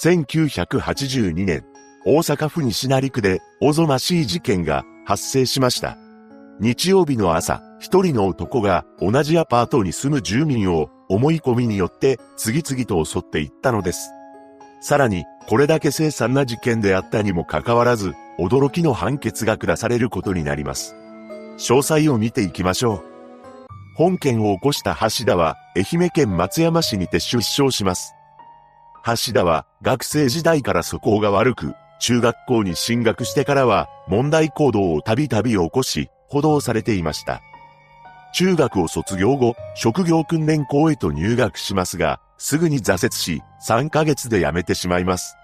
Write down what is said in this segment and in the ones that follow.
1982年、大阪府西成区でおぞましい事件が発生しました。日曜日の朝、一人の男が同じアパートに住む住民を思い込みによって次々と襲っていったのです。さらに、これだけ凄惨な事件であったにもかかわらず、驚きの判決が下されることになります。詳細を見ていきましょう。本件を起こした橋田は、愛媛県松山市にて出生します。橋田は、学生時代から素行が悪く、中学校に進学してからは、問題行動をたびたび起こし、補導されていました。中学を卒業後、職業訓練校へと入学しますが、すぐに挫折し、3ヶ月で辞めてしまいます。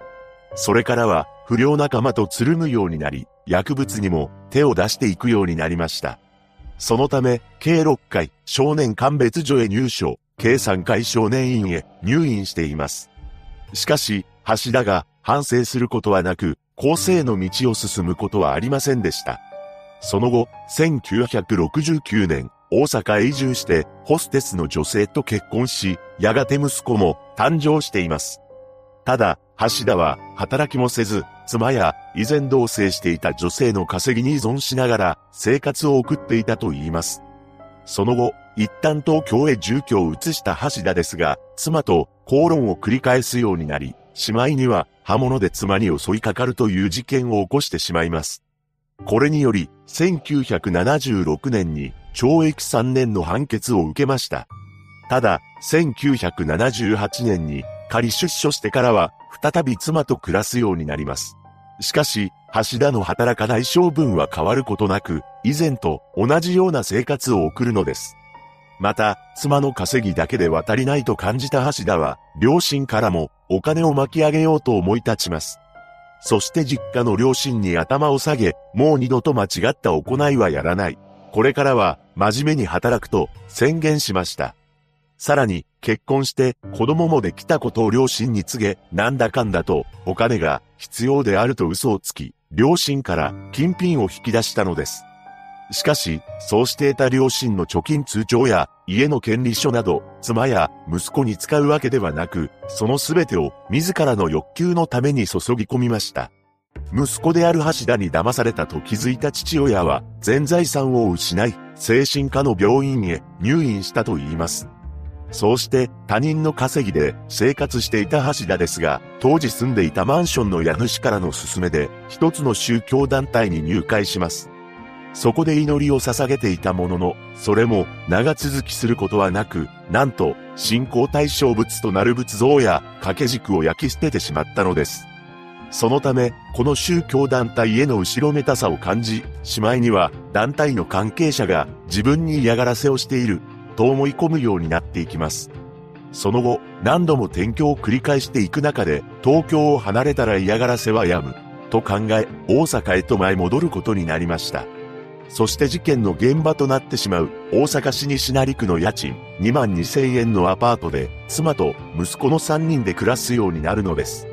それからは、不良仲間とつるむようになり、薬物にも手を出していくようになりました。そのため、計6回、少年鑑別所へ入所、計3回少年院へ入院しています。しかし、橋田が反省することはなく、公正の道を進むことはありませんでした。その後、1969年、大阪へ移住して、ホステスの女性と結婚し、やがて息子も誕生しています。ただ、橋田は働きもせず、妻や以前同棲していた女性の稼ぎに依存しながら生活を送っていたと言います。その後、一旦東京へ住居を移した橋田ですが、妻と口論を繰り返すようになり、しまいには刃物で妻に襲いかかるという事件を起こしてしまいます。これにより、1976年に懲役3年の判決を受けました。ただ、1978年に仮出所してからは、再び妻と暮らすようになります。しかし、橋田の働かない性分は変わることなく、以前と同じような生活を送るのです。また、妻の稼ぎだけでは足りないと感じた橋田は、両親からもお金を巻き上げようと思い立ちます。そして実家の両親に頭を下げ、もう二度と間違った行いはやらない。これからは真面目に働くと宣言しました。さらに結婚して子供もできたことを両親に告げ、なんだかんだとお金が必要であると嘘をつき、両親から金品を引き出したのです。しかし、そうしていた両親の貯金通帳や家の権利書など、妻や息子に使うわけではなく、そのすべてを自らの欲求のために注ぎ込みました。息子である橋田に騙されたと気づいた父親は、全財産を失い、精神科の病院へ入院したと言います。そうして他人の稼ぎで生活していた橋田ですが、当時住んでいたマンションの家主からの勧めで、一つの宗教団体に入会します。そこで祈りを捧げていたものの、それも長続きすることはなく、なんと信仰対象物となる仏像や掛け軸を焼き捨ててしまったのです。そのため、この宗教団体への後ろめたさを感じ、しまいには団体の関係者が自分に嫌がらせをしていると思い込むようになっていきます。その後、何度も転居を繰り返していく中で、東京を離れたら嫌がらせは止む、と考え、大阪へと舞い戻ることになりました。そして事件の現場となってしまう大阪市西成区の家賃2万2000円のアパートで妻と息子の3人で暮らすようになるのです。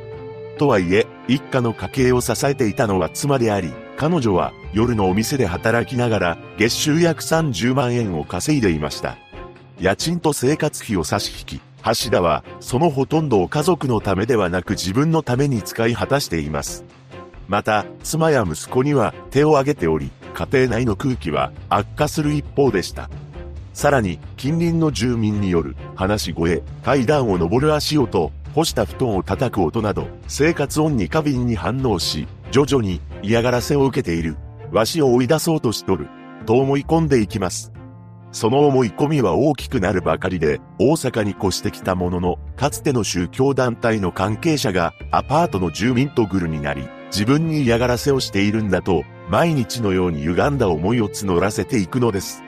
とはいえ、一家の家計を支えていたのは妻であり、彼女は夜のお店で働きながら月収約30万円を稼いでいました。家賃と生活費を差し引き、橋田はそのほとんどを家族のためではなく自分のために使い果たしています。また、妻や息子には手を挙げており、家庭内の空気は悪化する一方でした。さらに、近隣の住民による話し声、階段を登る足音、干した布団を叩く音など、生活音に過敏に反応し、徐々に嫌がらせを受けている。わしを追い出そうとしとる。と思い込んでいきます。その思い込みは大きくなるばかりで、大阪に越してきたものの、かつての宗教団体の関係者がアパートの住民とグルになり、自分に嫌がらせをしているんだと、毎日のように歪んだ思いを募らせていくのです。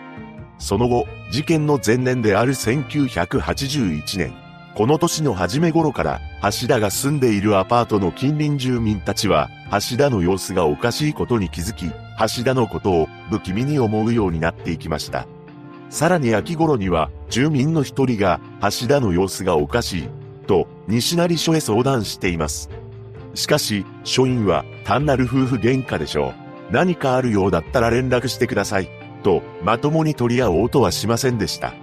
その後、事件の前年である1981年、この年の初め頃から、橋田が住んでいるアパートの近隣住民たちは、橋田の様子がおかしいことに気づき、橋田のことを不気味に思うようになっていきました。さらに秋頃には、住民の一人が、橋田の様子がおかしい、と、西成署へ相談しています。しかし、署員は、単なる夫婦喧嘩でしょう。何かあるようだったら連絡してください。と、まともに取り合おうとはしませんでした。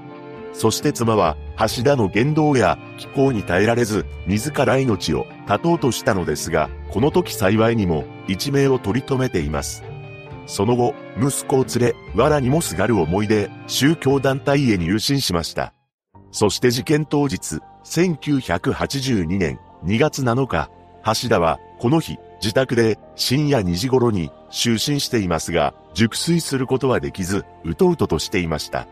そして妻は、橋田の言動や気候に耐えられず、自ら命を絶とうとしたのですが、この時幸いにも、一命を取り留めています。その後、息子を連れ、藁にもすがる思いで、宗教団体へ入信しました。そして事件当日、1982年2月7日、橋田は、この日、自宅で深夜2時頃に就寝していますが、熟睡することはできず、うとうととしていました。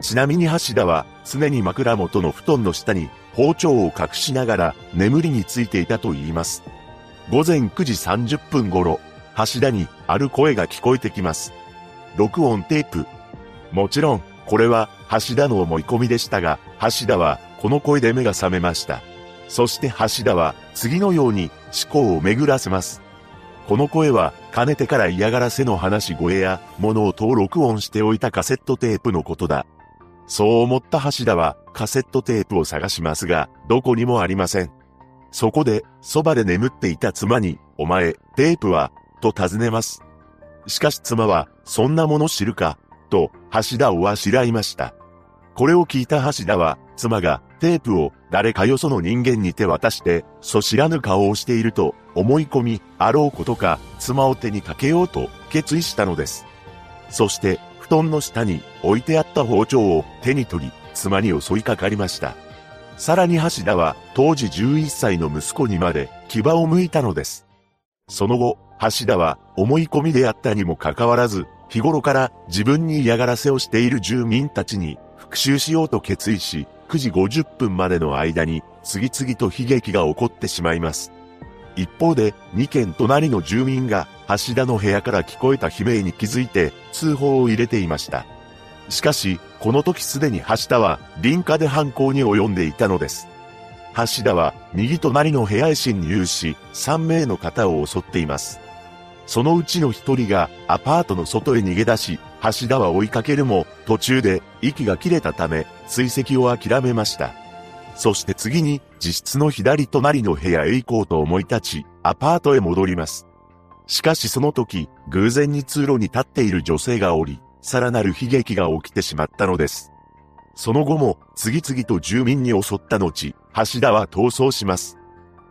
ちなみに橋田は常に枕元の布団の下に包丁を隠しながら眠りについていたと言います。午前9時30分頃、橋田にある声が聞こえてきます。録音テープ。もちろん、これは橋田の思い込みでしたが、橋田はこの声で目が覚めました。そして橋田は次のように思考を巡らせます。この声は、かねてから嫌がらせの話し声や、物音を録音しておいたカセットテープのことだ。そう思った橋田はカセットテープを探しますが、どこにもありません。そこで、そばで眠っていた妻に、お前、テープはと尋ねます。しかし妻は、そんなもの知るかと、橋田をあしらいました。これを聞いた橋田は、妻がテープを誰かよその人間に手渡して、そ知らぬ顔をしていると思い込み、あろうことか、妻を手にかけようと決意したのです。そして布団の下に置いてあった包丁を手に取り、妻に襲いかかりました。さらに橋田は当時11歳の息子にまで牙を向いたのです。その後、橋田は思い込みであったにもかかわらず、日頃から自分に嫌がらせをしている住民たちに復讐しようと決意し、9時50分までの間に次々と悲劇が起こってしまいます。一方で、2軒隣の住民が橋田の部屋から聞こえた悲鳴に気づいて通報を入れていました。しかし、この時すでに橋田は林家で犯行に及んでいたのです。橋田は右隣の部屋へ侵入し、3名の方を襲っています。そのうちの1人がアパートの外へ逃げ出し、橋田は追いかけるも、途中で息が切れたため、追跡を諦めました。そして次に、自室の左隣の部屋へ行こうと思い立ち、アパートへ戻ります。しかしその時、偶然に通路に立っている女性がおり、さらなる悲劇が起きてしまったのです。その後も、次々と住民に襲った後、橋田は逃走します。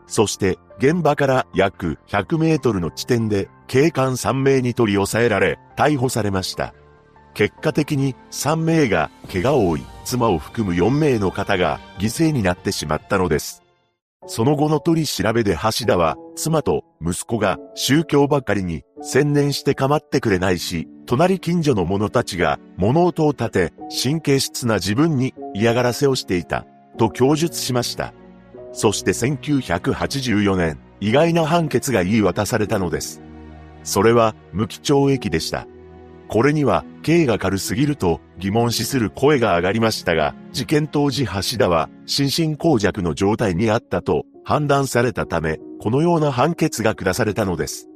そして、現場から約100メートルの地点で、警官3名に取り押さえられ、逮捕されました。結果的に3名が怪我を負い、妻を含む4名の方が犠牲になってしまったのです。その後の取り調べで橋田は、妻と息子が宗教ばかりに専念して構ってくれないし、隣近所の者たちが物音を立て、神経質な自分に嫌がらせをしていた、と供述しました。そして1984年、意外な判決が言い渡されたのです。それは無期懲役でした。これには、刑が軽すぎると疑問視する声が上がりましたが、事件当時橋田は心神耗弱の状態にあったと判断されたため、このような判決が下されたのです。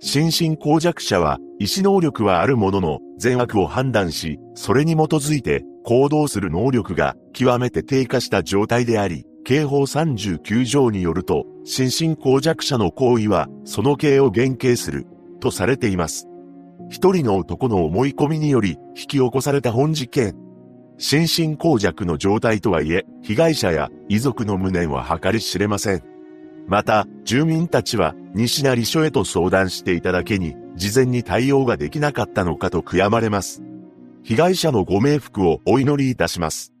心神耗弱者は意思能力はあるものの善悪を判断し、それに基づいて行動する能力が極めて低下した状態であり、刑法39条によると、心神耗弱者の行為はその刑を減刑するとされています。一人の男の思い込みにより引き起こされた本事件。心神耗弱の状態とはいえ、被害者や遺族の無念は計り知れません。また、住民たちは西成署へと相談していただけに、事前に対応ができなかったのかと悔やまれます。被害者のご冥福をお祈りいたします。